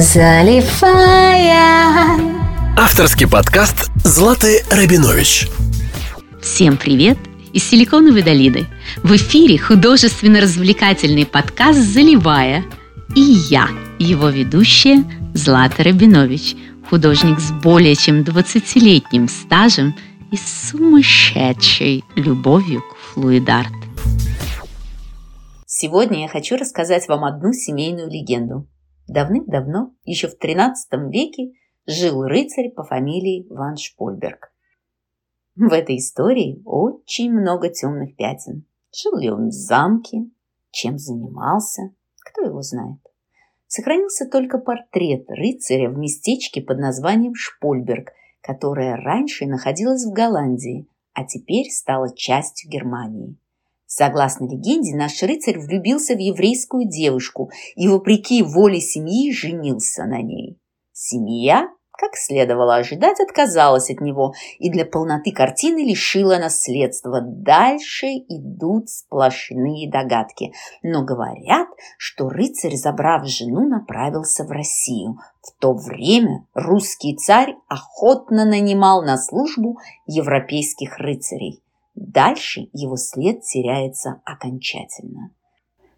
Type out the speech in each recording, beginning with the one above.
заливая. Авторский подкаст Златы Рабинович. Всем привет из Силиконовой долины. В эфире художественно-развлекательный подкаст «Заливая». И я, его ведущая Злата Рабинович, художник с более чем 20-летним стажем и сумасшедшей любовью к флуидарт. Сегодня я хочу рассказать вам одну семейную легенду. Давным-давно, еще в XIII веке, жил рыцарь по фамилии Ван Шпольберг. В этой истории очень много темных пятен. Жил ли он в замке? Чем занимался? Кто его знает? Сохранился только портрет рыцаря в местечке под названием Шпольберг, которое раньше находилось в Голландии, а теперь стало частью Германии. Согласно легенде, наш рыцарь влюбился в еврейскую девушку и, вопреки воле семьи, женился на ней. Семья, как следовало ожидать, отказалась от него и для полноты картины лишила наследства. Дальше идут сплошные догадки. Но говорят, что рыцарь, забрав жену, направился в Россию. В то время русский царь охотно нанимал на службу европейских рыцарей. Дальше его след теряется окончательно.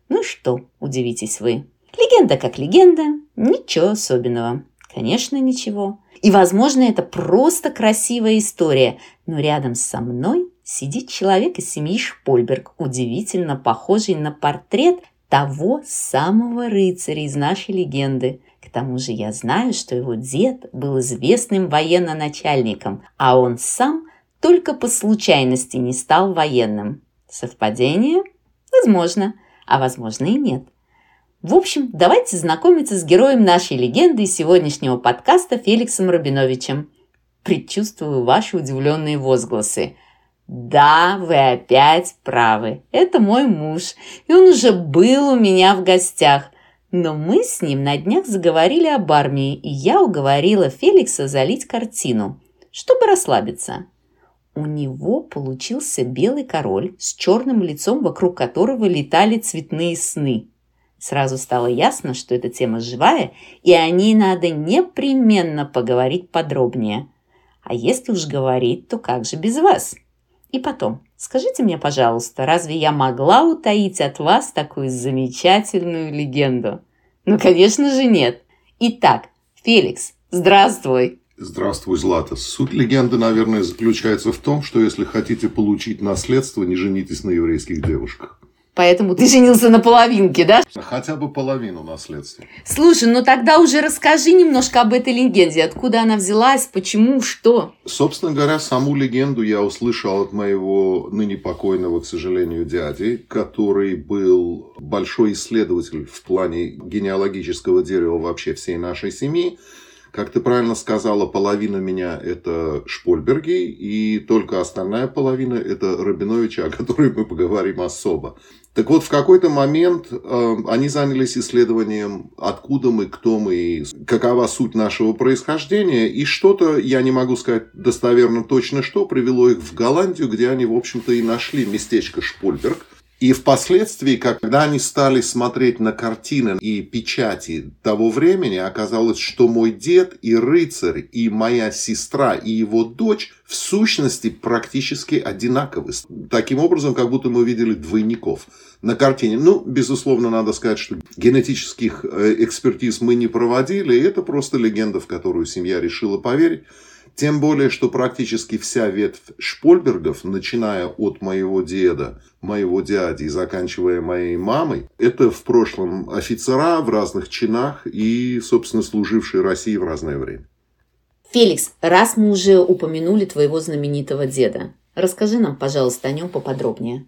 Ну что, удивитесь вы. Легенда как легенда, ничего особенного. Конечно, ничего. И, возможно, это просто красивая история, но рядом со мной сидит человек из семьи Шпольберг, удивительно похожий на портрет того самого рыцаря из нашей легенды. К тому же я знаю, что его дед был известным военно-начальником, а он сам только по случайности не стал военным. Совпадение? Возможно, а возможно и нет. В общем, давайте знакомиться с героем нашей легенды и сегодняшнего подкаста Феликсом Рабиновичем. Предчувствую ваши удивленные возгласы. Да, вы опять правы. Это мой муж, и он уже был у меня в гостях. Но мы с ним на днях заговорили об армии, и я уговорила Феликса залить картину, чтобы расслабиться. У него получился белый король с черным лицом, вокруг которого летали цветные сны. Сразу стало ясно, что эта тема живая, и о ней надо непременно поговорить подробнее. А если уж говорить, то как же без вас? И потом, скажите мне, пожалуйста, разве я могла утаить от вас такую замечательную легенду? Ну, конечно же, нет. Итак, Феликс, здравствуй! Здравствуй, Злата. Суть легенды, наверное, заключается в том, что если хотите получить наследство, не женитесь на еврейских девушках. Поэтому ты женился на половинке, да? Хотя бы половину наследства. Слушай, ну тогда уже расскажи немножко об этой легенде. Откуда она взялась, почему, что? Собственно говоря, саму легенду я услышал от моего ныне покойного, к сожалению, дяди, который был большой исследователь в плане генеалогического дерева вообще всей нашей семьи. Как ты правильно сказала, половина меня это Шпольберги, и только остальная половина это Рабиновича, о которой мы поговорим особо. Так вот, в какой-то момент э, они занялись исследованием, откуда мы, кто мы, и какова суть нашего происхождения. И что-то, я не могу сказать достоверно точно что, привело их в Голландию, где они, в общем-то, и нашли местечко Шпольберг. И впоследствии, когда они стали смотреть на картины и печати того времени, оказалось, что мой дед и рыцарь, и моя сестра, и его дочь в сущности практически одинаковы. Таким образом, как будто мы видели двойников на картине. Ну, безусловно, надо сказать, что генетических э, экспертиз мы не проводили, и это просто легенда, в которую семья решила поверить. Тем более, что практически вся ветвь Шпольбергов, начиная от моего деда, моего дяди и заканчивая моей мамой, это в прошлом офицера в разных чинах и, собственно, служившие России в разное время. Феликс, раз мы уже упомянули твоего знаменитого деда, расскажи нам, пожалуйста, о нем поподробнее.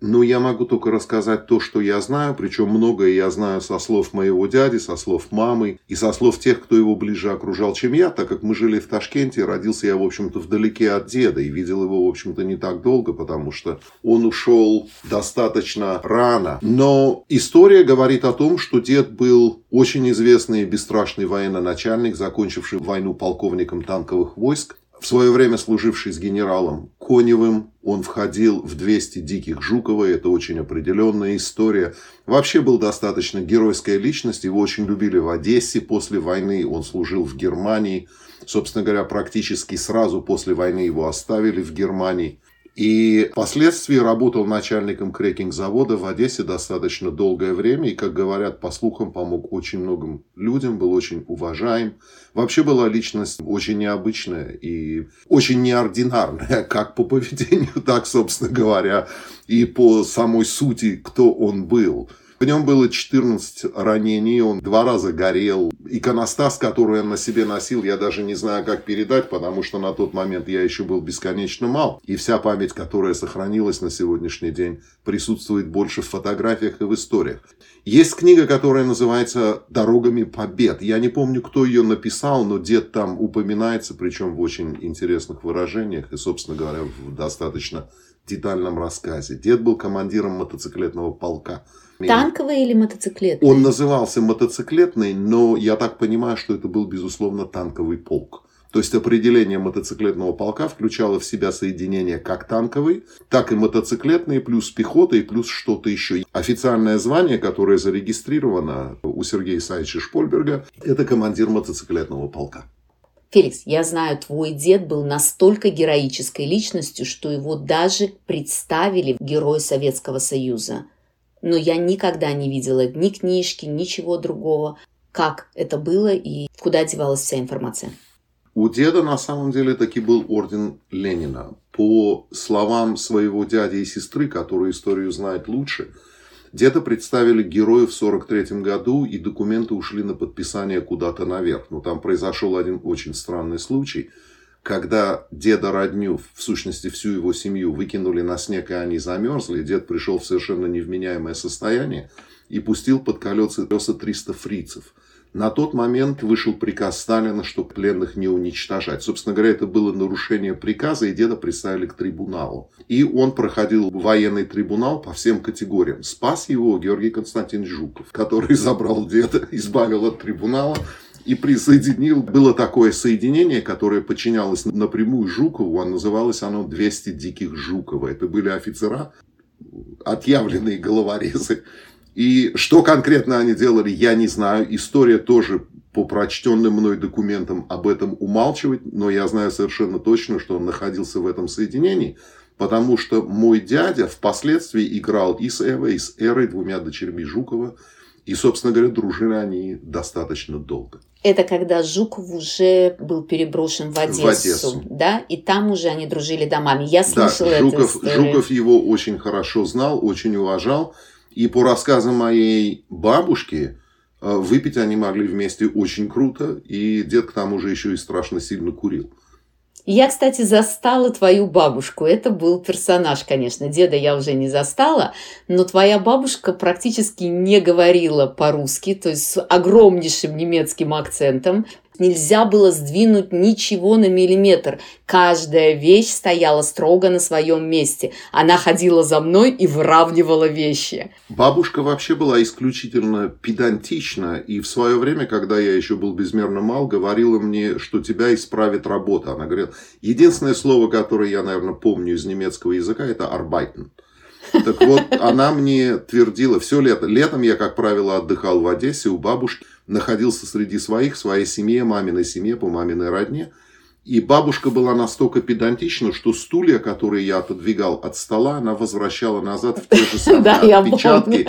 Ну, я могу только рассказать то, что я знаю, причем многое я знаю со слов моего дяди, со слов мамы и со слов тех, кто его ближе окружал, чем я, так как мы жили в Ташкенте, родился я, в общем-то, вдалеке от деда и видел его, в общем-то, не так долго, потому что он ушел достаточно рано. Но история говорит о том, что дед был очень известный и бесстрашный военно-начальник, закончивший войну полковником танковых войск, в свое время служивший с генералом Коневым. Он входил в 200 диких Жукова, это очень определенная история. Вообще был достаточно геройская личность, его очень любили в Одессе после войны, он служил в Германии. Собственно говоря, практически сразу после войны его оставили в Германии. И впоследствии работал начальником крекинг-завода в Одессе достаточно долгое время. И, как говорят, по слухам, помог очень многим людям, был очень уважаем. Вообще была личность очень необычная и очень неординарная, как по поведению, так, собственно говоря, и по самой сути, кто он был. В нем было 14 ранений, он два раза горел. Иконостас, который он на себе носил, я даже не знаю, как передать, потому что на тот момент я еще был бесконечно мал. И вся память, которая сохранилась на сегодняшний день, присутствует больше в фотографиях и в историях. Есть книга, которая называется «Дорогами побед». Я не помню, кто ее написал, но дед там упоминается, причем в очень интересных выражениях и, собственно говоря, в достаточно детальном рассказе. Дед был командиром мотоциклетного полка. Танковый или мотоциклетный? Он назывался мотоциклетный, но я так понимаю, что это был, безусловно, танковый полк. То есть определение мотоциклетного полка включало в себя соединение как танковый, так и мотоциклетные, плюс пехота и плюс что-то еще. Официальное звание, которое зарегистрировано у Сергея Исаевича Шпольберга, это командир мотоциклетного полка. Феликс, я знаю, твой дед был настолько героической личностью, что его даже представили Герой Советского Союза но я никогда не видела ни книжки, ничего другого, как это было и куда девалась вся информация. У деда на самом деле таки был орден Ленина. По словам своего дяди и сестры, которые историю знают лучше, деда представили героев в 43 году, и документы ушли на подписание куда-то наверх. Но там произошел один очень странный случай – когда деда родню, в сущности всю его семью, выкинули на снег, и они замерзли, дед пришел в совершенно невменяемое состояние и пустил под колеса 300 фрицев. На тот момент вышел приказ Сталина, что пленных не уничтожать. Собственно говоря, это было нарушение приказа, и деда представили к трибуналу. И он проходил военный трибунал по всем категориям. Спас его Георгий Константинович Жуков, который забрал деда, избавил от трибунала, и присоединил. Было такое соединение, которое подчинялось напрямую Жукову, а называлось оно «200 диких Жукова». Это были офицера, отъявленные головорезы. И что конкретно они делали, я не знаю. История тоже по прочтенным мной документам об этом умалчивает, но я знаю совершенно точно, что он находился в этом соединении, потому что мой дядя впоследствии играл и с Эвой, и с Эрой, двумя дочерьми Жукова, и, собственно говоря, дружили они достаточно долго. Это когда Жуков уже был переброшен в Одессу, в Одессу. да? И там уже они дружили домами. Я слышала да, Жуков, эту историю. Жуков его очень хорошо знал, очень уважал. И по рассказам моей бабушки, э, выпить они могли вместе очень круто. И дед к тому же еще и страшно сильно курил. Я, кстати, застала твою бабушку. Это был персонаж, конечно. Деда я уже не застала, но твоя бабушка практически не говорила по-русски, то есть с огромнейшим немецким акцентом нельзя было сдвинуть ничего на миллиметр. Каждая вещь стояла строго на своем месте. Она ходила за мной и выравнивала вещи. Бабушка вообще была исключительно педантична. И в свое время, когда я еще был безмерно мал, говорила мне, что тебя исправит работа. Она говорила, единственное слово, которое я, наверное, помню из немецкого языка, это «arbeiten». Так вот, она мне твердила все лето. Летом я, как правило, отдыхал в Одессе у бабушки, находился среди своих, в своей семье, маминой семье, по маминой родне. И бабушка была настолько педантична, что стулья, которые я отодвигал от стола, она возвращала назад в те же самые отпечатки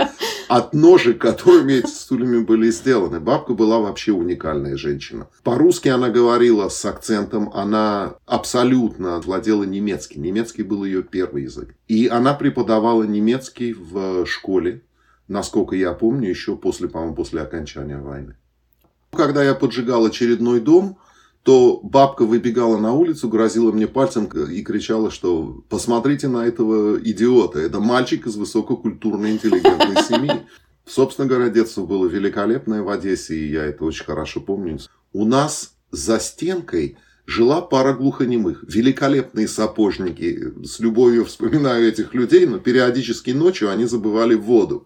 от ножек, которыми эти стульями были сделаны. Бабка была вообще уникальная женщина. По-русски она говорила с акцентом, она абсолютно владела немецким. Немецкий был ее первый язык. И она преподавала немецкий в школе, насколько я помню, еще после, по-моему, после окончания войны. Когда я поджигал очередной дом, то бабка выбегала на улицу, грозила мне пальцем и кричала, что посмотрите на этого идиота. Это мальчик из высококультурной интеллигентной семьи. Собственно говоря, детство было великолепное в Одессе, и я это очень хорошо помню. У нас за стенкой жила пара глухонемых. Великолепные сапожники. С любовью вспоминаю этих людей, но периодически ночью они забывали воду.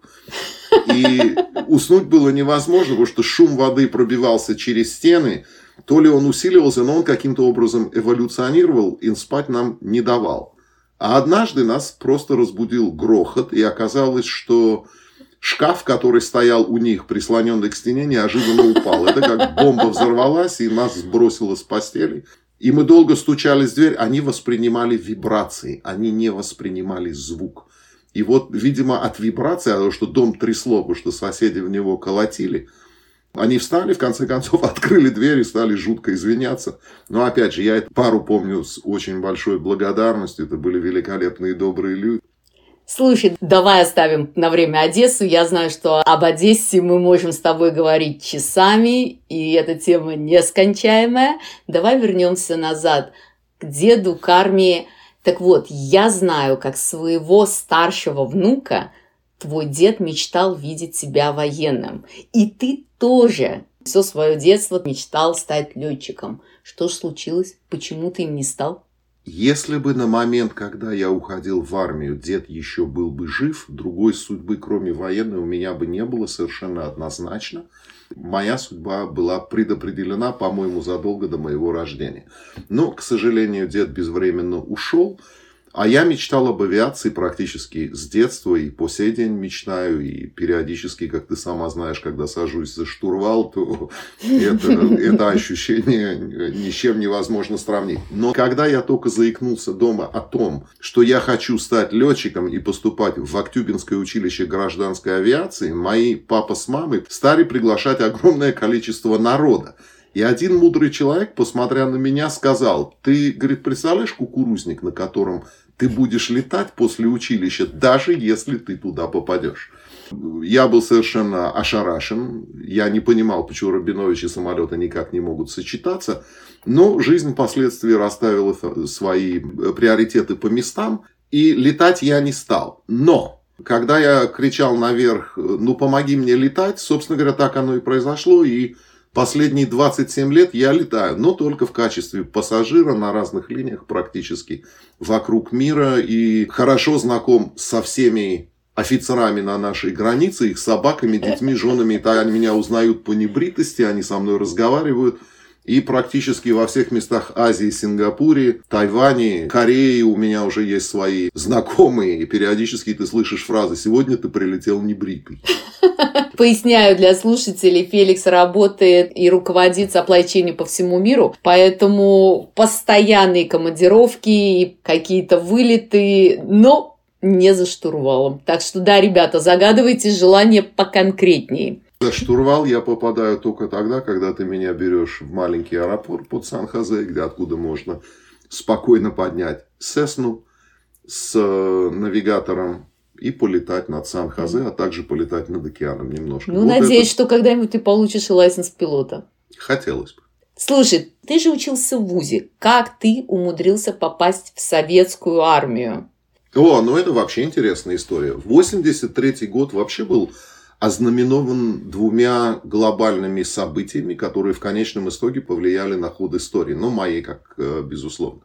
И уснуть было невозможно, потому что шум воды пробивался через стены, То ли он усиливался, но он каким-то образом эволюционировал и спать нам не давал. А однажды нас просто разбудил грохот, и оказалось, что шкаф, который стоял у них, прислоненный к стене, неожиданно упал. Это как бомба взорвалась, и нас сбросило с постели. И мы долго стучались в дверь, они воспринимали вибрации, они не воспринимали звук. И вот, видимо, от вибрации, от того, что дом трясло, потому что соседи в него колотили, они встали, в конце концов, открыли дверь и стали жутко извиняться. Но, опять же, я эту пару помню с очень большой благодарностью. Это были великолепные добрые люди. Слушай, давай оставим на время Одессу. Я знаю, что об Одессе мы можем с тобой говорить часами, и эта тема нескончаемая. Давай вернемся назад к деду, к армии. Так вот, я знаю, как своего старшего внука твой дед мечтал видеть себя военным. И ты тоже все свое детство мечтал стать летчиком. Что ж случилось? Почему ты им не стал? Если бы на момент, когда я уходил в армию, дед еще был бы жив, другой судьбы, кроме военной, у меня бы не было совершенно однозначно. Моя судьба была предопределена, по-моему, задолго до моего рождения. Но, к сожалению, дед безвременно ушел. А я мечтал об авиации практически с детства и по сей день мечтаю. И периодически, как ты сама знаешь, когда сажусь за штурвал, то это, это ощущение ни с чем невозможно сравнить. Но когда я только заикнулся дома о том, что я хочу стать летчиком и поступать в Актюбинское училище гражданской авиации, мои папа с мамой стали приглашать огромное количество народа. И один мудрый человек, посмотря на меня, сказал, ты, говорит, представляешь кукурузник, на котором ты будешь летать после училища, даже если ты туда попадешь. Я был совершенно ошарашен. Я не понимал, почему Рабинович и самолеты никак не могут сочетаться. Но жизнь впоследствии расставила свои приоритеты по местам. И летать я не стал. Но когда я кричал наверх, ну помоги мне летать, собственно говоря, так оно и произошло. И Последние 27 лет я летаю, но только в качестве пассажира на разных линиях практически вокруг мира. И хорошо знаком со всеми офицерами на нашей границе, их собаками, детьми, женами. И они меня узнают по небритости, они со мной разговаривают. И практически во всех местах Азии, Сингапуре, Тайване, Корее у меня уже есть свои знакомые. И периодически ты слышишь фразы «Сегодня ты прилетел небритый». Поясняю для слушателей, Феликс работает и руководит supply по всему миру, поэтому постоянные командировки и какие-то вылеты, но не за штурвалом. Так что да, ребята, загадывайте желание поконкретнее. За штурвал я попадаю только тогда, когда ты меня берешь в маленький аэропорт под Сан-Хозе, где откуда можно спокойно поднять Сесну с э, навигатором и полетать над Сан-Хозе, а также полетать над океаном немножко. Ну, вот надеюсь, это... что когда-нибудь ты получишь лайсенс пилота. Хотелось бы. Слушай, ты же учился в ВУЗе. Как ты умудрился попасть в советскую армию? О, ну это вообще интересная история. 83 год вообще был ознаменован двумя глобальными событиями, которые в конечном итоге повлияли на ход истории. Но ну, моей, как э, безусловно.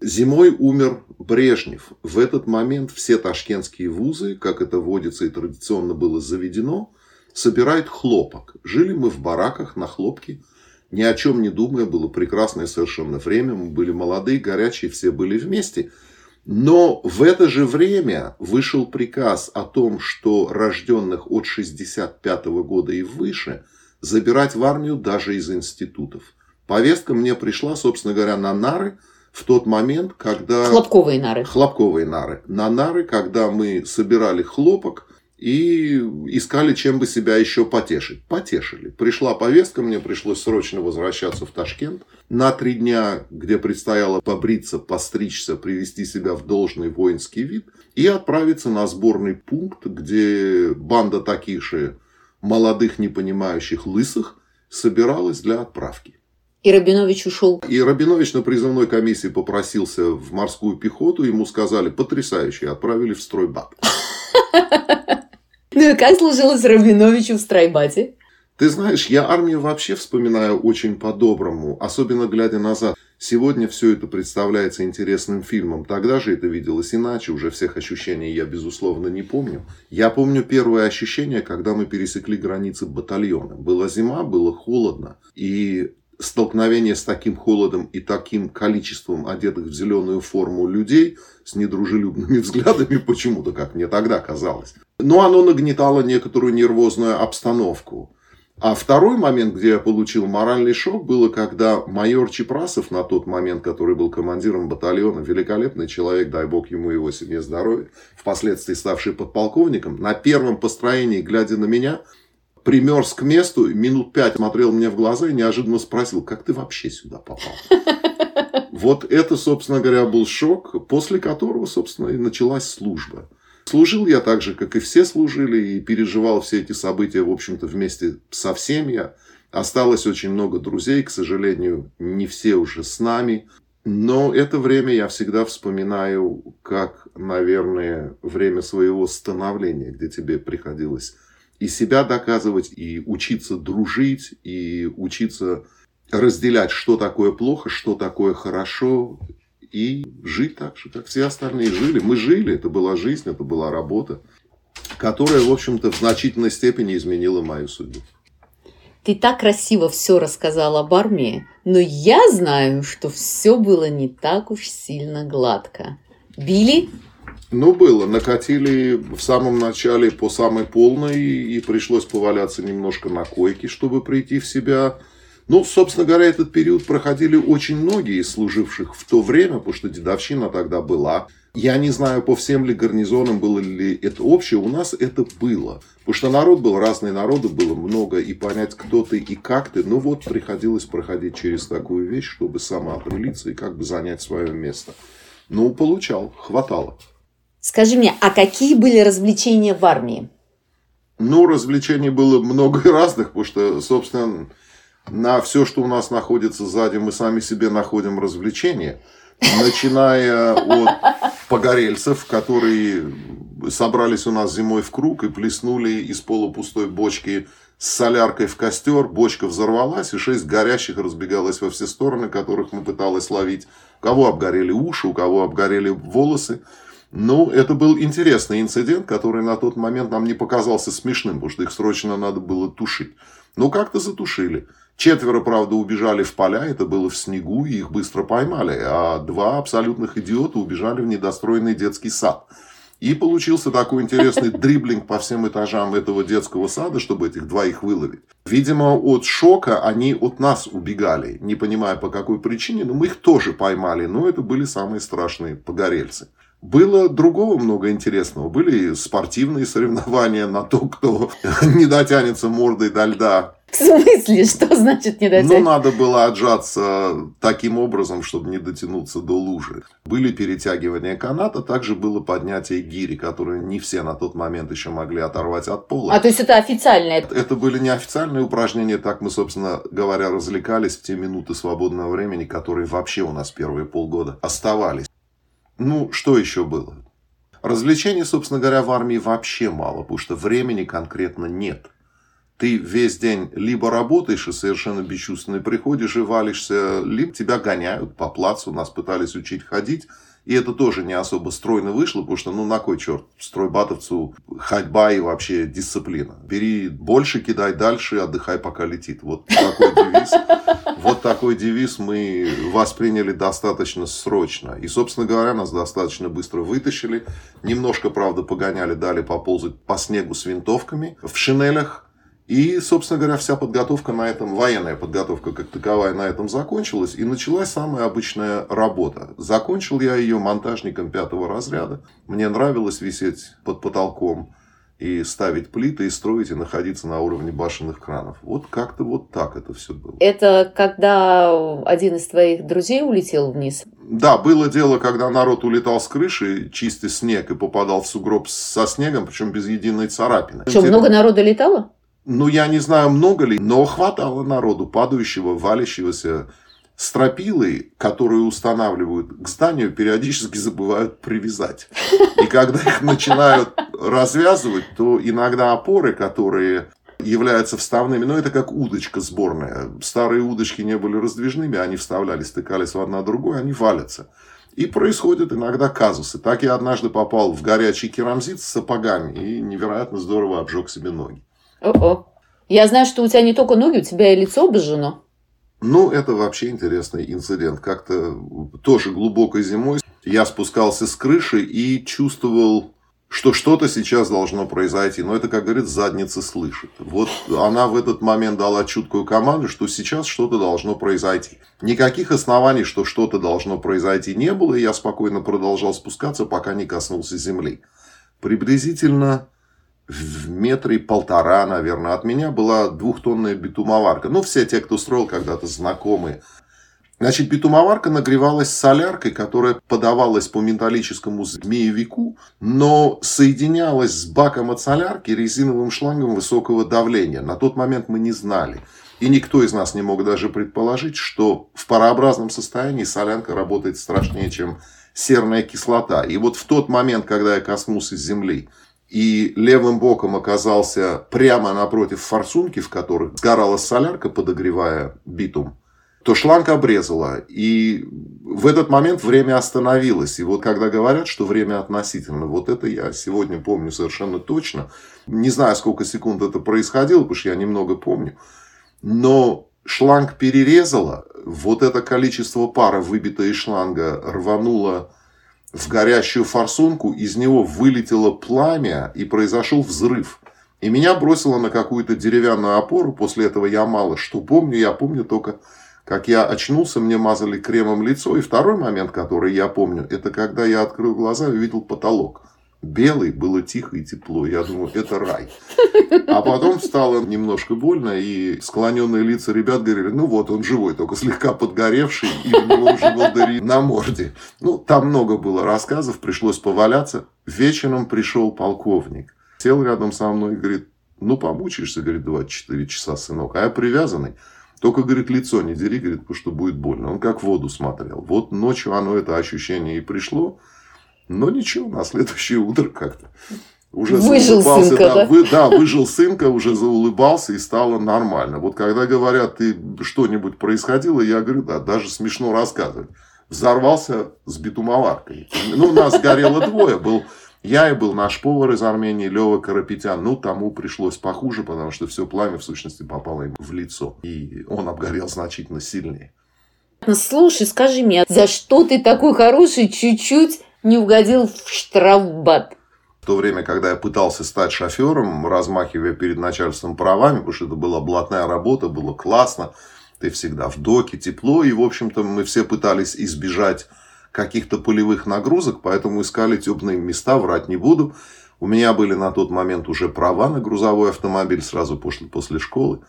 Зимой умер Брежнев. В этот момент все ташкентские вузы, как это водится и традиционно было заведено, собирают хлопок. Жили мы в бараках на хлопке, ни о чем не думая, было прекрасное совершенно время, мы были молодые, горячие, все были вместе – но в это же время вышел приказ о том, что рожденных от 65 года и выше забирать в армию даже из институтов. Повестка мне пришла, собственно говоря, на нары в тот момент, когда... Хлопковые нары. Хлопковые нары. На нары, когда мы собирали хлопок и искали, чем бы себя еще потешить. Потешили. Пришла повестка, мне пришлось срочно возвращаться в Ташкент. На три дня, где предстояло побриться, постричься, привести себя в должный воинский вид. И отправиться на сборный пункт, где банда таких же молодых, непонимающих лысых собиралась для отправки. И Рабинович ушел. И Рабинович на призывной комиссии попросился в морскую пехоту. Ему сказали, потрясающе, отправили в стройбат. Ну и как сложилось Рабиновичу в Страйбате? Ты знаешь, я армию вообще вспоминаю очень по-доброму, особенно глядя назад. Сегодня все это представляется интересным фильмом. Тогда же это виделось иначе, уже всех ощущений я, безусловно, не помню. Я помню первое ощущение, когда мы пересекли границы батальона. Была зима, было холодно, и столкновение с таким холодом и таким количеством одетых в зеленую форму людей с недружелюбными взглядами почему-то, как мне тогда казалось. Но оно нагнетало некоторую нервозную обстановку. А второй момент, где я получил моральный шок, было, когда майор Чепрасов на тот момент, который был командиром батальона, великолепный человек, дай бог ему его семье здоровья, впоследствии ставший подполковником, на первом построении, глядя на меня, примерз к месту, минут пять смотрел мне в глаза и неожиданно спросил, как ты вообще сюда попал? Вот это, собственно говоря, был шок, после которого, собственно, и началась служба. Служил я так же, как и все служили, и переживал все эти события, в общем-то, вместе со всеми. Осталось очень много друзей, к сожалению, не все уже с нами. Но это время я всегда вспоминаю как, наверное, время своего становления, где тебе приходилось и себя доказывать, и учиться дружить, и учиться разделять, что такое плохо, что такое хорошо, и жить так же, как все остальные жили. Мы жили, это была жизнь, это была работа, которая, в общем-то, в значительной степени изменила мою судьбу. Ты так красиво все рассказал об армии, но я знаю, что все было не так уж сильно гладко. Били? Ну, было. Накатили в самом начале по самой полной, и пришлось поваляться немножко на койке, чтобы прийти в себя. Ну, собственно говоря, этот период проходили очень многие служивших в то время, потому что дедовщина тогда была. Я не знаю, по всем ли гарнизонам было ли это общее, у нас это было. Потому что народ был, разные народы было много, и понять, кто ты и как ты, ну вот приходилось проходить через такую вещь, чтобы самоопределиться и как бы занять свое место. Ну, получал, хватало. Скажи мне, а какие были развлечения в армии? Ну, развлечений было много разных, потому что, собственно, на все, что у нас находится сзади, мы сами себе находим развлечения. Начиная от погорельцев, которые собрались у нас зимой в круг и плеснули из полупустой бочки с соляркой в костер, бочка взорвалась, и шесть горящих разбегалось во все стороны, которых мы пытались ловить. У кого обгорели уши, у кого обгорели волосы. Ну, это был интересный инцидент, который на тот момент нам не показался смешным, потому что их срочно надо было тушить. Ну, как-то затушили. Четверо, правда, убежали в поля, это было в снегу, и их быстро поймали. А два абсолютных идиота убежали в недостроенный детский сад. И получился такой интересный дриблинг по всем этажам этого детского сада, чтобы этих двоих выловить. Видимо, от шока они от нас убегали, не понимая по какой причине, но мы их тоже поймали, но это были самые страшные погорельцы. Было другого много интересного. Были спортивные соревнования на то, кто не дотянется мордой до льда. В смысле? Что значит не дотянется? Ну, надо было отжаться таким образом, чтобы не дотянуться до лужи. Были перетягивания каната, также было поднятие гири, которые не все на тот момент еще могли оторвать от пола. А, то есть это официальное? Это были неофициальные упражнения, так мы, собственно говоря, развлекались в те минуты свободного времени, которые вообще у нас первые полгода оставались. Ну, что еще было? Развлечений, собственно говоря, в армии вообще мало, потому что времени конкретно нет. Ты весь день либо работаешь и совершенно бесчувственный приходишь и валишься, либо тебя гоняют по плацу, нас пытались учить ходить, и это тоже не особо стройно вышло, потому что, ну, на кой черт, стройбатовцу ходьба и вообще дисциплина. Бери больше, кидай дальше, отдыхай, пока летит. Вот такой девиз. Вот такой девиз мы восприняли достаточно срочно. И, собственно говоря, нас достаточно быстро вытащили. Немножко, правда, погоняли, дали поползать по снегу с винтовками в шинелях. И, собственно говоря, вся подготовка на этом, военная подготовка как таковая на этом закончилась. И началась самая обычная работа. Закончил я ее монтажником пятого разряда. Мне нравилось висеть под потолком и ставить плиты, и строить, и находиться на уровне башенных кранов. Вот как-то вот так это все было. Это когда один из твоих друзей улетел вниз? Да, было дело, когда народ улетал с крыши, чистый снег, и попадал в сугроб со снегом, причем без единой царапины. Что, много народа летало? Ну, я не знаю, много ли, но хватало народу, падающего, валящегося стропилы, которые устанавливают к зданию, периодически забывают привязать. И когда их начинают развязывать, то иногда опоры, которые являются вставными, но это как удочка сборная. Старые удочки не были раздвижными, они вставлялись, стыкались в одна другую, они валятся. И происходят иногда казусы. Так я однажды попал в горячий керамзит с сапогами и невероятно здорово обжег себе ноги. О-о. Я знаю, что у тебя не только ноги, у тебя и лицо обожжено. Ну, это вообще интересный инцидент. Как-то тоже глубокой зимой я спускался с крыши и чувствовал что что-то сейчас должно произойти. Но это, как говорит, задница слышит. Вот она в этот момент дала чуткую команду, что сейчас что-то должно произойти. Никаких оснований, что что-то должно произойти не было, и я спокойно продолжал спускаться, пока не коснулся земли. Приблизительно в метре полтора, наверное, от меня была двухтонная битумоварка. Ну, все те, кто строил когда-то знакомые Значит, битумоварка нагревалась соляркой, которая подавалась по металлическому змеевику, но соединялась с баком от солярки резиновым шлангом высокого давления. На тот момент мы не знали. И никто из нас не мог даже предположить, что в парообразном состоянии солянка работает страшнее, чем серная кислота. И вот в тот момент, когда я коснулся земли, и левым боком оказался прямо напротив форсунки, в которой сгорала солярка, подогревая битум, то шланг обрезала. И в этот момент время остановилось. И вот когда говорят, что время относительно, вот это я сегодня помню совершенно точно. Не знаю, сколько секунд это происходило, потому что я немного помню. Но шланг перерезала, вот это количество пара, выбитое из шланга, рвануло в горящую форсунку, из него вылетело пламя и произошел взрыв. И меня бросило на какую-то деревянную опору. После этого я мало что помню. Я помню только как я очнулся, мне мазали кремом лицо. И второй момент, который я помню, это когда я открыл глаза и увидел потолок. Белый, было тихо и тепло. Я думаю, это рай. А потом стало немножко больно, и склоненные лица ребят говорили, ну вот, он живой, только слегка подгоревший, и у него уже волдыри на морде. Ну, там много было рассказов, пришлось поваляться. Вечером пришел полковник, сел рядом со мной и говорит, ну, помучаешься, говорит, 24 часа, сынок, а я привязанный. Только, говорит, лицо не дери, говорит, потому что будет больно. Он как в воду смотрел. Вот ночью оно, это ощущение и пришло. Но ничего, на следующее утро как-то уже выжил сынка, да? Да, вы, да, выжил сынка, уже заулыбался и стало нормально. Вот когда говорят, ты что-нибудь происходило, я говорю, да, даже смешно рассказывать. Взорвался с битумоваркой. Ну, нас горело двое. Был я и был наш повар из Армении, Лева Карапетян. Ну, тому пришлось похуже, потому что все пламя, в сущности, попало ему в лицо. И он обгорел значительно сильнее. Слушай, скажи мне, за что ты такой хороший чуть-чуть не угодил в штрафбат? В то время, когда я пытался стать шофером, размахивая перед начальством правами, потому что это была блатная работа, было классно, ты всегда в доке, тепло, и, в общем-то, мы все пытались избежать каких-то полевых нагрузок, поэтому искали теплые места, врать не буду. У меня были на тот момент уже права на грузовой автомобиль сразу после, после школы.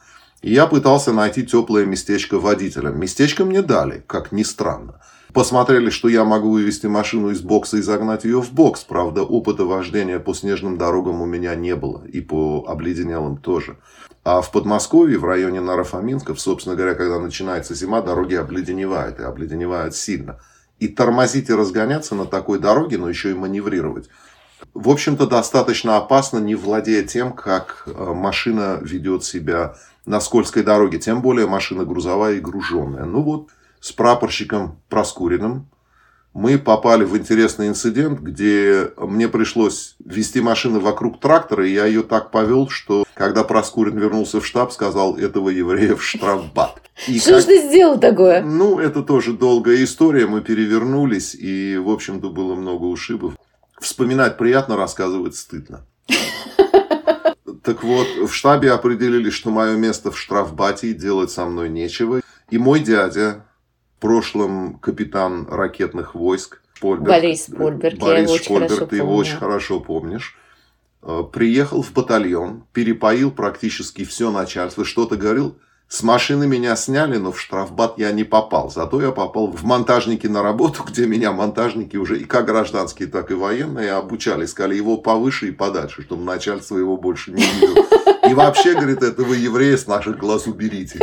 И я пытался найти теплое местечко водителям. Местечко мне дали, как ни странно. Посмотрели, что я могу вывести машину из бокса и загнать ее в бокс. Правда, опыта вождения по снежным дорогам у меня не было. И по обледенелым тоже. А в Подмосковье, в районе Нарафаминсков, собственно говоря, когда начинается зима, дороги обледеневают. И обледеневают сильно и тормозить и разгоняться на такой дороге, но еще и маневрировать. В общем-то, достаточно опасно, не владея тем, как э, машина ведет себя на скользкой дороге. Тем более машина грузовая и груженная. Ну вот, с прапорщиком Проскуриным мы попали в интересный инцидент, где мне пришлось вести машину вокруг трактора, и я ее так повел, что когда Проскурин вернулся в штаб, сказал этого еврея в штрафбат. И что как... ж ты сделал такое? Ну, это тоже долгая история, мы перевернулись, и, в общем-то, было много ушибов. Вспоминать приятно, рассказывать стыдно. Так вот, в штабе определили, что мое место в штрафбате и делать со мной нечего. И мой дядя, прошлом капитан ракетных войск Шпольберг. Борис Шпольберг, Борис я его Шпольберг, очень ты его очень хорошо помнишь. Э, приехал в батальон, перепоил практически все начальство, что-то говорил. С машины меня сняли, но в штрафбат я не попал. Зато я попал в монтажники на работу, где меня монтажники уже и как гражданские, так и военные обучали. Сказали его повыше и подальше, чтобы начальство его больше не видело. И вообще, говорит, этого еврея с наших глаз уберите.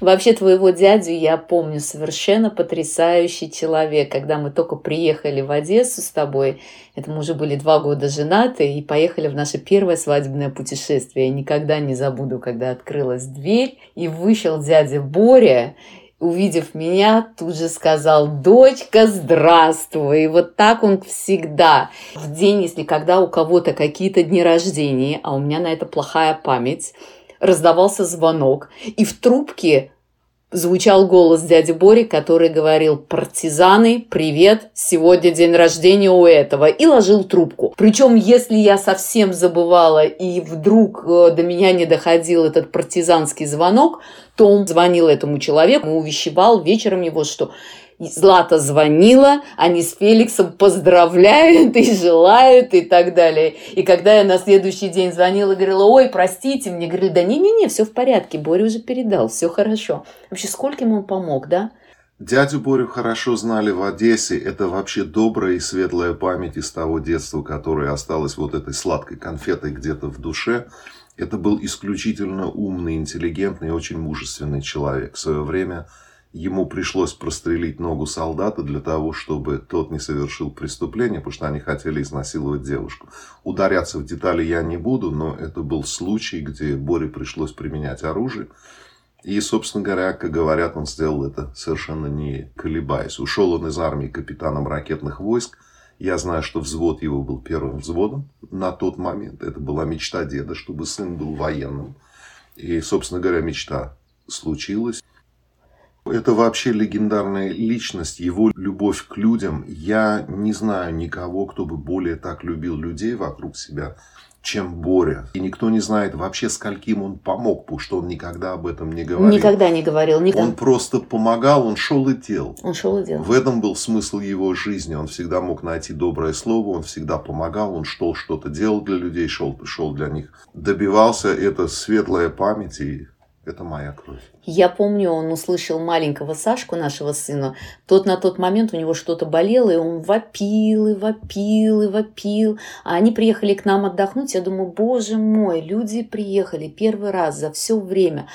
Вообще твоего дядю я помню совершенно потрясающий человек. Когда мы только приехали в Одессу с тобой, это мы уже были два года женаты и поехали в наше первое свадебное путешествие. Я никогда не забуду, когда открылась дверь и вышел дядя Боря, увидев меня, тут же сказал, дочка, здравствуй. И вот так он всегда. В день, если когда у кого-то какие-то дни рождения, а у меня на это плохая память, раздавался звонок, и в трубке звучал голос дяди Бори, который говорил «Партизаны, привет, сегодня день рождения у этого» и ложил трубку. Причем, если я совсем забывала и вдруг э, до меня не доходил этот партизанский звонок, то он звонил этому человеку, увещевал вечером его, что Злата звонила, они с Феликсом поздравляют и желают и так далее. И когда я на следующий день звонила, говорила, ой, простите, мне говорили, да не-не-не, все в порядке, Боря уже передал, все хорошо. Вообще, сколько ему он помог, да? Дядю Борю хорошо знали в Одессе. Это вообще добрая и светлая память из того детства, которое осталось вот этой сладкой конфетой где-то в душе. Это был исключительно умный, интеллигентный очень мужественный человек. В свое время ему пришлось прострелить ногу солдата для того, чтобы тот не совершил преступление, потому что они хотели изнасиловать девушку. Ударяться в детали я не буду, но это был случай, где Боре пришлось применять оружие. И, собственно говоря, как говорят, он сделал это совершенно не колебаясь. Ушел он из армии капитаном ракетных войск. Я знаю, что взвод его был первым взводом на тот момент. Это была мечта деда, чтобы сын был военным. И, собственно говоря, мечта случилась. Это вообще легендарная личность, его любовь к людям. Я не знаю никого, кто бы более так любил людей вокруг себя, чем Боря. И никто не знает вообще, скольким он помог, потому что он никогда об этом не говорил. Никогда не говорил. Никогда. Он просто помогал, он шел и делал. Он шел и делал. В этом был смысл его жизни. Он всегда мог найти доброе слово, он всегда помогал, он шел что-то делал для людей, шел, шел для них. Добивался это светлая память и это моя кровь. Я помню, он услышал маленького Сашку, нашего сына. Тот на тот момент у него что-то болело, и он вопил, и вопил, и вопил. А они приехали к нам отдохнуть. Я думаю, боже мой, люди приехали первый раз за все время.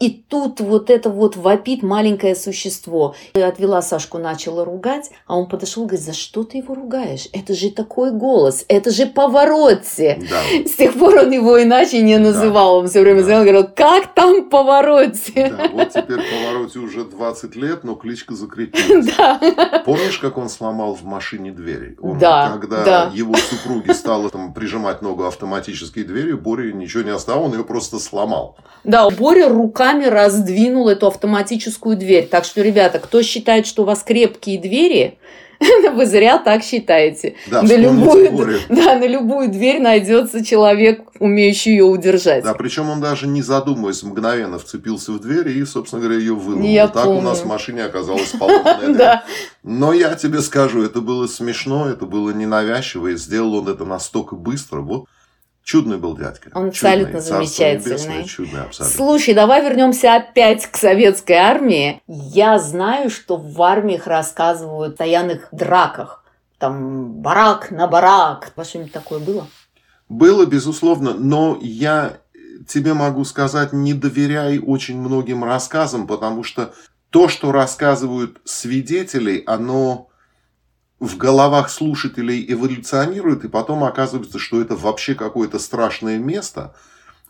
И тут вот это вот вопит маленькое существо. Я отвела Сашку, начала ругать, а он подошел и говорит, за что ты его ругаешь? Это же такой голос, это же Поворотти. Да. С тех пор он его иначе не называл. Да. Он все время да. звонил, говорил, как там Поворотти? Да, вот теперь повороте уже 20 лет, но кличка закрепилась. Да. Помнишь, как он сломал в машине двери? Он, да, когда да. его супруге стало там, прижимать ногу автоматической дверью, Боря ничего не оставил, он ее просто сломал. Да, Боря руками раздвинул эту автоматическую дверь. Так что, ребята, кто считает, что у вас крепкие двери, Вы зря так считаете. Да, на, любую, да, на любую дверь найдется человек, умеющий ее удержать. Да, причем он даже не задумываясь, мгновенно вцепился в дверь и, собственно говоря, ее вынул. Я так помню. у нас в машине оказалась поломанная дверь. Но я тебе скажу, это было смешно, это было ненавязчиво, и сделал он это настолько быстро. Вот Чудный был дядька. Он абсолютно чудный, замечательный. чудный, абсолютно. Слушай, давай вернемся опять к советской армии. Я знаю, что в армиях рассказывают о постоянных драках. Там барак на барак. Во что-нибудь такое было? Было, безусловно, но я тебе могу сказать, не доверяй очень многим рассказам, потому что то, что рассказывают свидетели, оно в головах слушателей эволюционирует, и потом оказывается, что это вообще какое-то страшное место,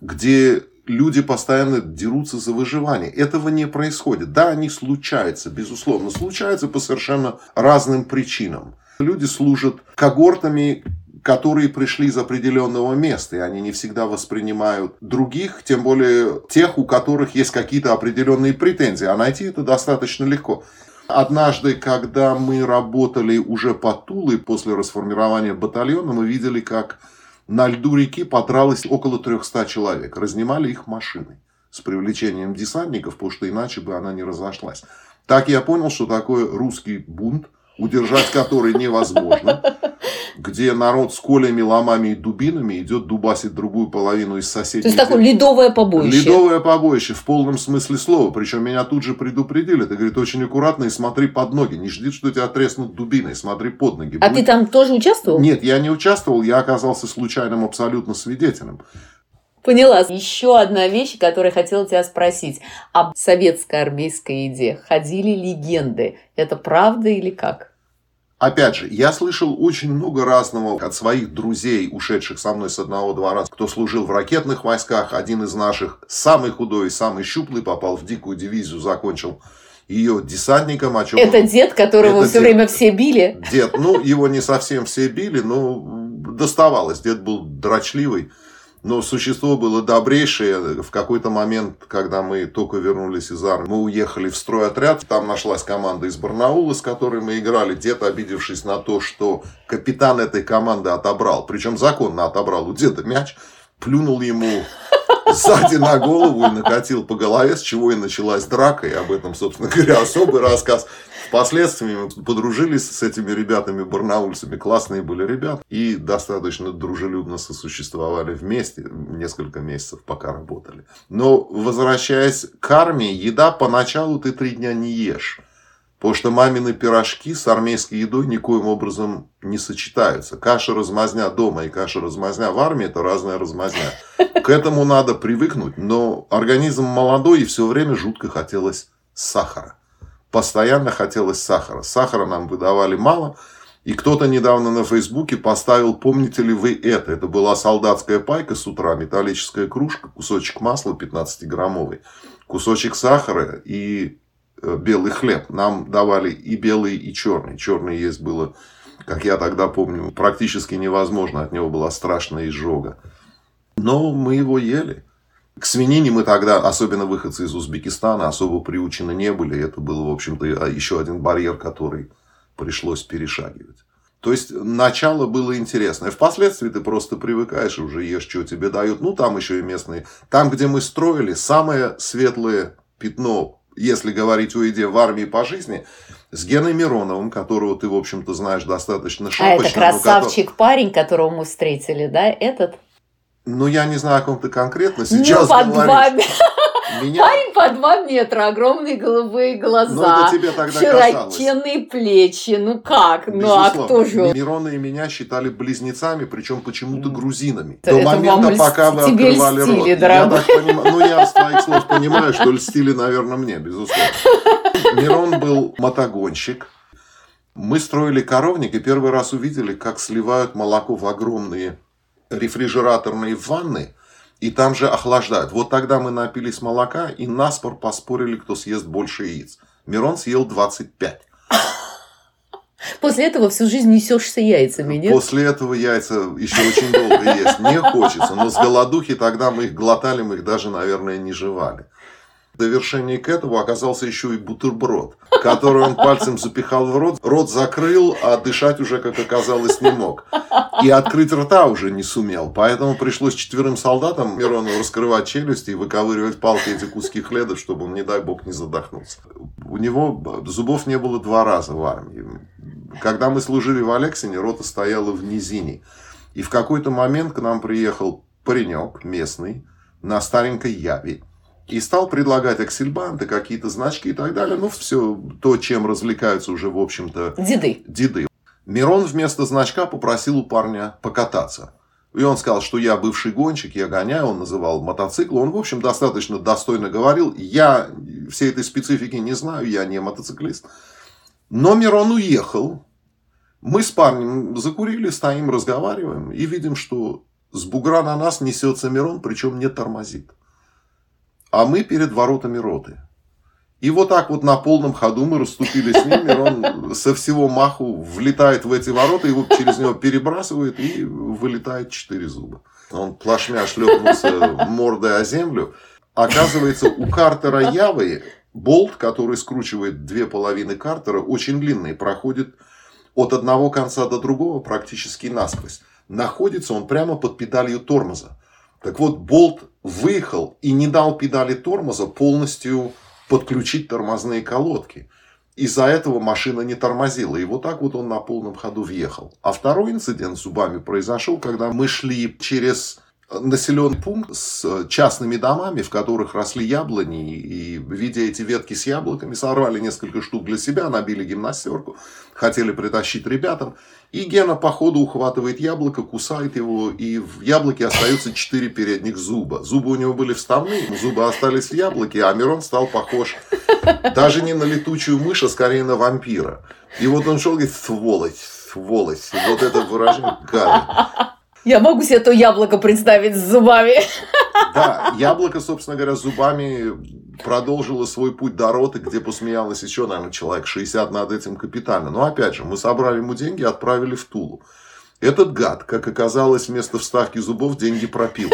где люди постоянно дерутся за выживание. Этого не происходит. Да, они случаются, безусловно, случаются по совершенно разным причинам. Люди служат когортами, которые пришли из определенного места, и они не всегда воспринимают других, тем более тех, у которых есть какие-то определенные претензии. А найти это достаточно легко. Однажды, когда мы работали уже под Тулой после расформирования батальона, мы видели, как на льду реки подралось около 300 человек. Разнимали их машины с привлечением десантников, потому что иначе бы она не разошлась. Так я понял, что такое русский бунт – удержать который невозможно, где народ с колями, ломами и дубинами идет дубасить другую половину из соседей. То есть такое ледовое побоище. Ледовое побоище в полном смысле слова. Причем меня тут же предупредили. Ты, говорит, очень аккуратно и смотри под ноги. Не жди, что тебя треснут дубиной, смотри под ноги. А Будь... ты там тоже участвовал? Нет, я не участвовал, я оказался случайным абсолютно свидетелем. Поняла. Еще одна вещь, которую хотела тебя спросить. Об советской армейской еде ходили легенды. Это правда или как? Опять же, я слышал очень много разного от своих друзей, ушедших со мной с одного двора, кто служил в ракетных войсках. Один из наших, самый худой, самый щуплый, попал в дикую дивизию, закончил ее десантником. О чем Это он... дед, которого Это все дед... время все били? Дед, ну, его не совсем все били, но доставалось. Дед был дрочливый Но существо было добрейшее. В какой-то момент, когда мы только вернулись из армии, мы уехали в стройотряд. Там нашлась команда из Барнаула, с которой мы играли. Дед, обидевшись на то, что капитан этой команды отобрал, причем законно отобрал у деда мяч, плюнул ему сзади на голову и накатил по голове, с чего и началась драка. И об этом, собственно говоря, особый рассказ. Впоследствии мы подружились с этими ребятами, барнаульцами. Классные были ребята. И достаточно дружелюбно сосуществовали вместе несколько месяцев, пока работали. Но, возвращаясь к армии, еда поначалу ты три дня не ешь. Потому что мамины пирожки с армейской едой никоим образом не сочетаются. Каша размазня дома и каша размазня в армии – это разная размазня. К этому надо привыкнуть, но организм молодой и все время жутко хотелось сахара постоянно хотелось сахара. Сахара нам выдавали мало. И кто-то недавно на Фейсбуке поставил, помните ли вы это? Это была солдатская пайка с утра, металлическая кружка, кусочек масла 15-граммовый, кусочек сахара и э, белый хлеб. Нам давали и белый, и черный. Черный есть было, как я тогда помню, практически невозможно. От него была страшная изжога. Но мы его ели. К свинине мы тогда, особенно выходцы из Узбекистана, особо приучены не были. Это был, в общем-то, а, еще один барьер, который пришлось перешагивать. То есть, начало было интересное. Впоследствии ты просто привыкаешь и уже ешь, что тебе дают. Ну, там еще и местные. Там, где мы строили, самое светлое пятно, если говорить о еде в армии по жизни, с Геной Мироновым, которого ты, в общем-то, знаешь достаточно шапочно. А это красавчик парень, которого мы встретили, да, этот? Ну, я не знаю, о ком ты конкретно сейчас ну, под говоришь. Два... Меня... Парень по два метра, огромные голубые глаза, ну, тебе тогда широченные плечи. Ну как? Безусловно. Ну а кто же? Мирона и меня считали близнецами, причем почему-то грузинами. Это, До это момента, пока вы открывали льстили, рот. Дорогой. Я так понимаю, ну я с твоих слов понимаю, что льстили, наверное, мне, безусловно. Мирон был мотогонщик. Мы строили коровник и первый раз увидели, как сливают молоко в огромные рефрижераторные ванны, и там же охлаждают. Вот тогда мы напились молока и наспор поспорили, кто съест больше яиц. Мирон съел 25. После этого всю жизнь несешься яйцами, нет? После этого яйца еще очень долго есть не хочется. Но с голодухи тогда мы их глотали, мы их даже, наверное, не жевали довершение к этому оказался еще и бутерброд, который он пальцем запихал в рот, рот закрыл, а дышать уже, как оказалось, не мог. И открыть рта уже не сумел. Поэтому пришлось четверым солдатам Мирону раскрывать челюсти и выковыривать палкой эти куски хлеба, чтобы он, не дай бог, не задохнулся. У него зубов не было два раза в армии. Когда мы служили в Алексине, рота стояла в низине. И в какой-то момент к нам приехал паренек местный на старенькой Яве и стал предлагать аксельбанты, какие-то значки и так далее. Ну, все то, чем развлекаются уже, в общем-то... Деды. Деды. Мирон вместо значка попросил у парня покататься. И он сказал, что я бывший гонщик, я гоняю, он называл мотоцикл. Он, в общем, достаточно достойно говорил. Я всей этой специфики не знаю, я не мотоциклист. Но Мирон уехал. Мы с парнем закурили, стоим, разговариваем и видим, что с бугра на нас несется Мирон, причем не тормозит а мы перед воротами роты. И вот так вот на полном ходу мы расступили с ним, и он со всего маху влетает в эти ворота, его через него перебрасывает, и вылетает четыре зуба. Он плашмя шлепнулся мордой о землю. Оказывается, у картера Явы болт, который скручивает две половины картера, очень длинный, проходит от одного конца до другого практически насквозь. Находится он прямо под педалью тормоза. Так вот, болт выехал и не дал педали тормоза полностью подключить тормозные колодки. Из-за этого машина не тормозила. И вот так вот он на полном ходу въехал. А второй инцидент с зубами произошел, когда мы шли через населенный пункт с частными домами, в которых росли яблони, и, видя эти ветки с яблоками, сорвали несколько штук для себя, набили гимнастерку, хотели притащить ребятам. И Гена по ходу ухватывает яблоко, кусает его, и в яблоке остаются четыре передних зуба. Зубы у него были вставные, зубы остались в яблоке, а Мирон стал похож даже не на летучую мышь, а скорее на вампира. И вот он шел и говорит, сволочь, сволочь. Вот это выражение гадит. Я могу себе то яблоко представить с зубами. Да, яблоко, собственно говоря, зубами продолжило свой путь до роты, где посмеялось еще, наверное, человек 60 над этим капитально. Но опять же, мы собрали ему деньги и отправили в Тулу. Этот гад, как оказалось, вместо вставки зубов деньги пропил.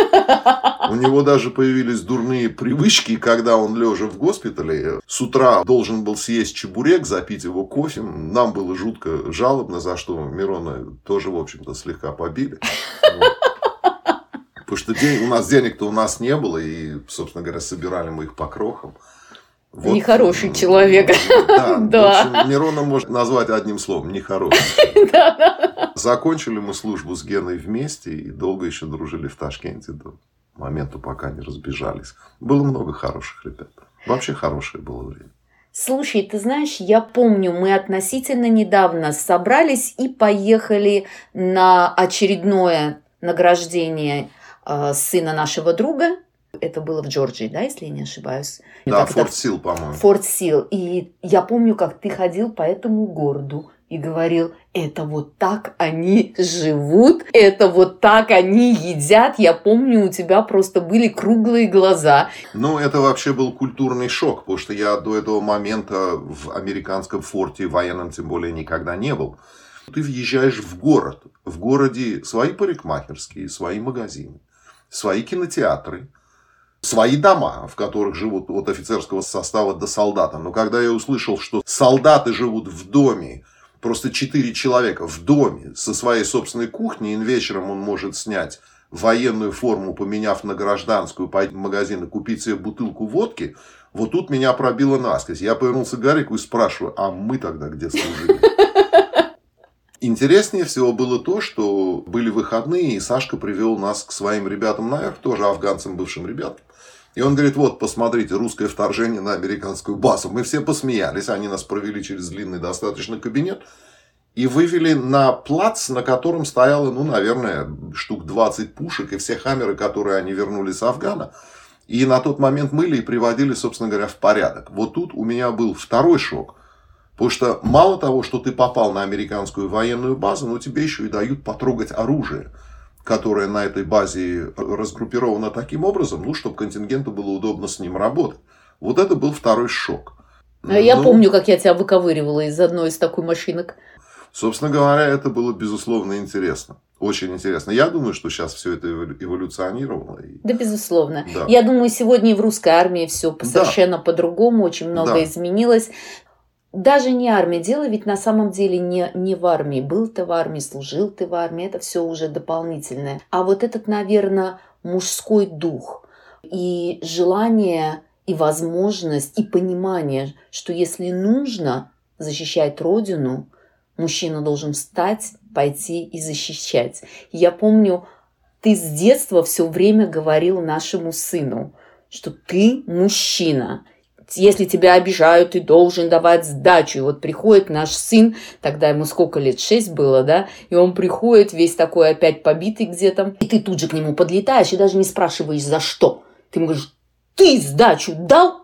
У него даже появились дурные привычки, когда он, лежа в госпитале, с утра должен был съесть чебурек, запить его кофе. Нам было жутко жалобно, за что Мирона тоже, в общем-то, слегка побили. Потому что день, у нас денег-то у нас не было, и, собственно говоря, собирали мы их по крохам. Вот, Нехороший человек. Да, да. Общем, Мирона можно назвать одним словом, нехороший. Закончили мы службу с Геной вместе и долго еще дружили в Ташкенте до момента, пока не разбежались. Было много хороших ребят. Вообще хорошее было время. Слушай, ты знаешь, я помню, мы относительно недавно собрались и поехали на очередное награждение э, сына нашего друга, это было в Джорджии, да, если я не ошибаюсь? Да, Форт Сил, по-моему. Форт Сил. И я помню, как ты ходил по этому городу и говорил, это вот так они живут, это вот так они едят. Я помню, у тебя просто были круглые глаза. Ну, это вообще был культурный шок, потому что я до этого момента в американском форте, военном тем более, никогда не был. Ты въезжаешь в город. В городе свои парикмахерские, свои магазины, свои кинотеатры, свои дома, в которых живут от офицерского состава до солдата. Но когда я услышал, что солдаты живут в доме, просто четыре человека в доме со своей собственной кухней, и вечером он может снять военную форму, поменяв на гражданскую, пойти в магазин и купить себе бутылку водки, вот тут меня пробило насквозь. Я повернулся к Гарику и спрашиваю, а мы тогда где служили? Интереснее всего было то, что были выходные, и Сашка привел нас к своим ребятам наверх, тоже афганцам, бывшим ребятам. И он говорит, вот, посмотрите, русское вторжение на американскую базу. Мы все посмеялись, они нас провели через длинный достаточно кабинет и вывели на плац, на котором стояло, ну, наверное, штук 20 пушек и все хаммеры, которые они вернули с Афгана. И на тот момент мыли и приводили, собственно говоря, в порядок. Вот тут у меня был второй шок. Потому что мало того, что ты попал на американскую военную базу, но тебе еще и дают потрогать оружие которая на этой базе разгруппирована таким образом, ну, чтобы контингенту было удобно с ним работать. Вот это был второй шок. А я ну, помню, как я тебя выковыривала из одной из такой машинок. Собственно говоря, это было, безусловно, интересно. Очень интересно. Я думаю, что сейчас все это эволюционировало. Да, безусловно. Да. Я думаю, сегодня и в русской армии все да. совершенно по-другому, очень много да. изменилось даже не армия. Дело ведь на самом деле не, не в армии. Был ты в армии, служил ты в армии. Это все уже дополнительное. А вот этот, наверное, мужской дух и желание, и возможность, и понимание, что если нужно защищать Родину, мужчина должен встать, пойти и защищать. Я помню, ты с детства все время говорил нашему сыну, что ты мужчина, если тебя обижают, ты должен давать сдачу. И вот приходит наш сын, тогда ему сколько лет, шесть было, да, и он приходит весь такой опять побитый где-то, и ты тут же к нему подлетаешь и даже не спрашиваешь, за что. Ты ему говоришь, ты сдачу дал?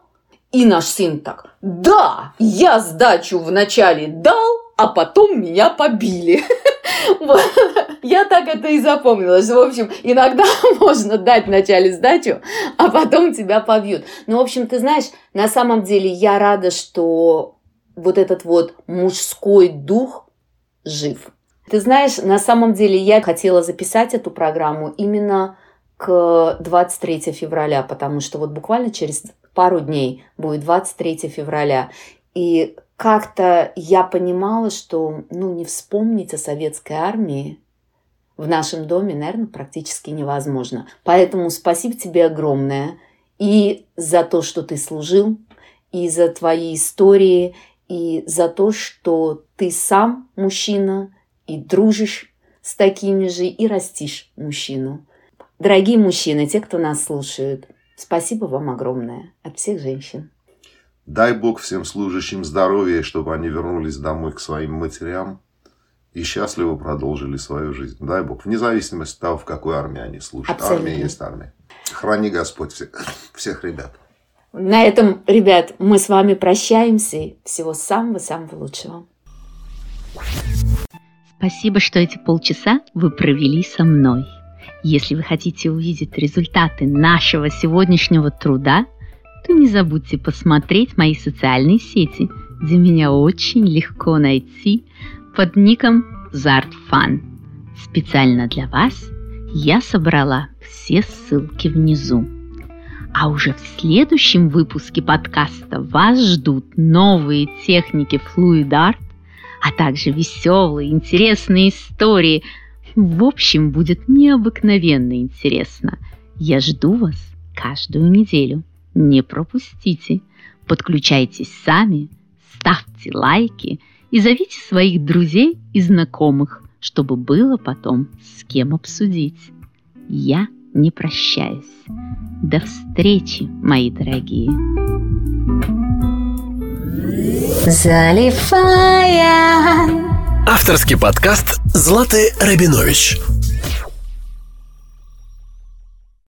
И наш сын так, да, я сдачу вначале дал, а потом меня побили. Я так это и запомнилась. В общем, иногда можно дать вначале сдачу, а потом тебя побьют. Ну, в общем, ты знаешь, на самом деле я рада, что вот этот вот мужской дух жив. Ты знаешь, на самом деле я хотела записать эту программу именно к 23 февраля, потому что вот буквально через пару дней будет 23 февраля. И как-то я понимала, что ну, не вспомнить о советской армии в нашем доме, наверное, практически невозможно. Поэтому спасибо тебе огромное и за то, что ты служил, и за твои истории, и за то, что ты сам мужчина и дружишь с такими же, и растишь мужчину. Дорогие мужчины, те, кто нас слушают, спасибо вам огромное от всех женщин. Дай Бог всем служащим здоровья, чтобы они вернулись домой к своим матерям и счастливо продолжили свою жизнь. Дай Бог. Вне зависимости от того, в какой армии они служат. Абсолютно. Армия есть армия. Храни Господь всех, всех ребят. На этом, ребят, мы с вами прощаемся. Всего самого-самого лучшего. Спасибо, что эти полчаса вы провели со мной. Если вы хотите увидеть результаты нашего сегодняшнего труда, то не забудьте посмотреть мои социальные сети, где меня очень легко найти под ником ZartFun. Специально для вас я собрала все ссылки внизу. А уже в следующем выпуске подкаста вас ждут новые техники Fluid Art, а также веселые, интересные истории. В общем, будет необыкновенно интересно. Я жду вас каждую неделю. Не пропустите. Подключайтесь сами, ставьте лайки и зовите своих друзей и знакомых, чтобы было потом с кем обсудить. Я не прощаюсь. До встречи, мои дорогие. Заливая. Авторский подкаст Златы Рабинович.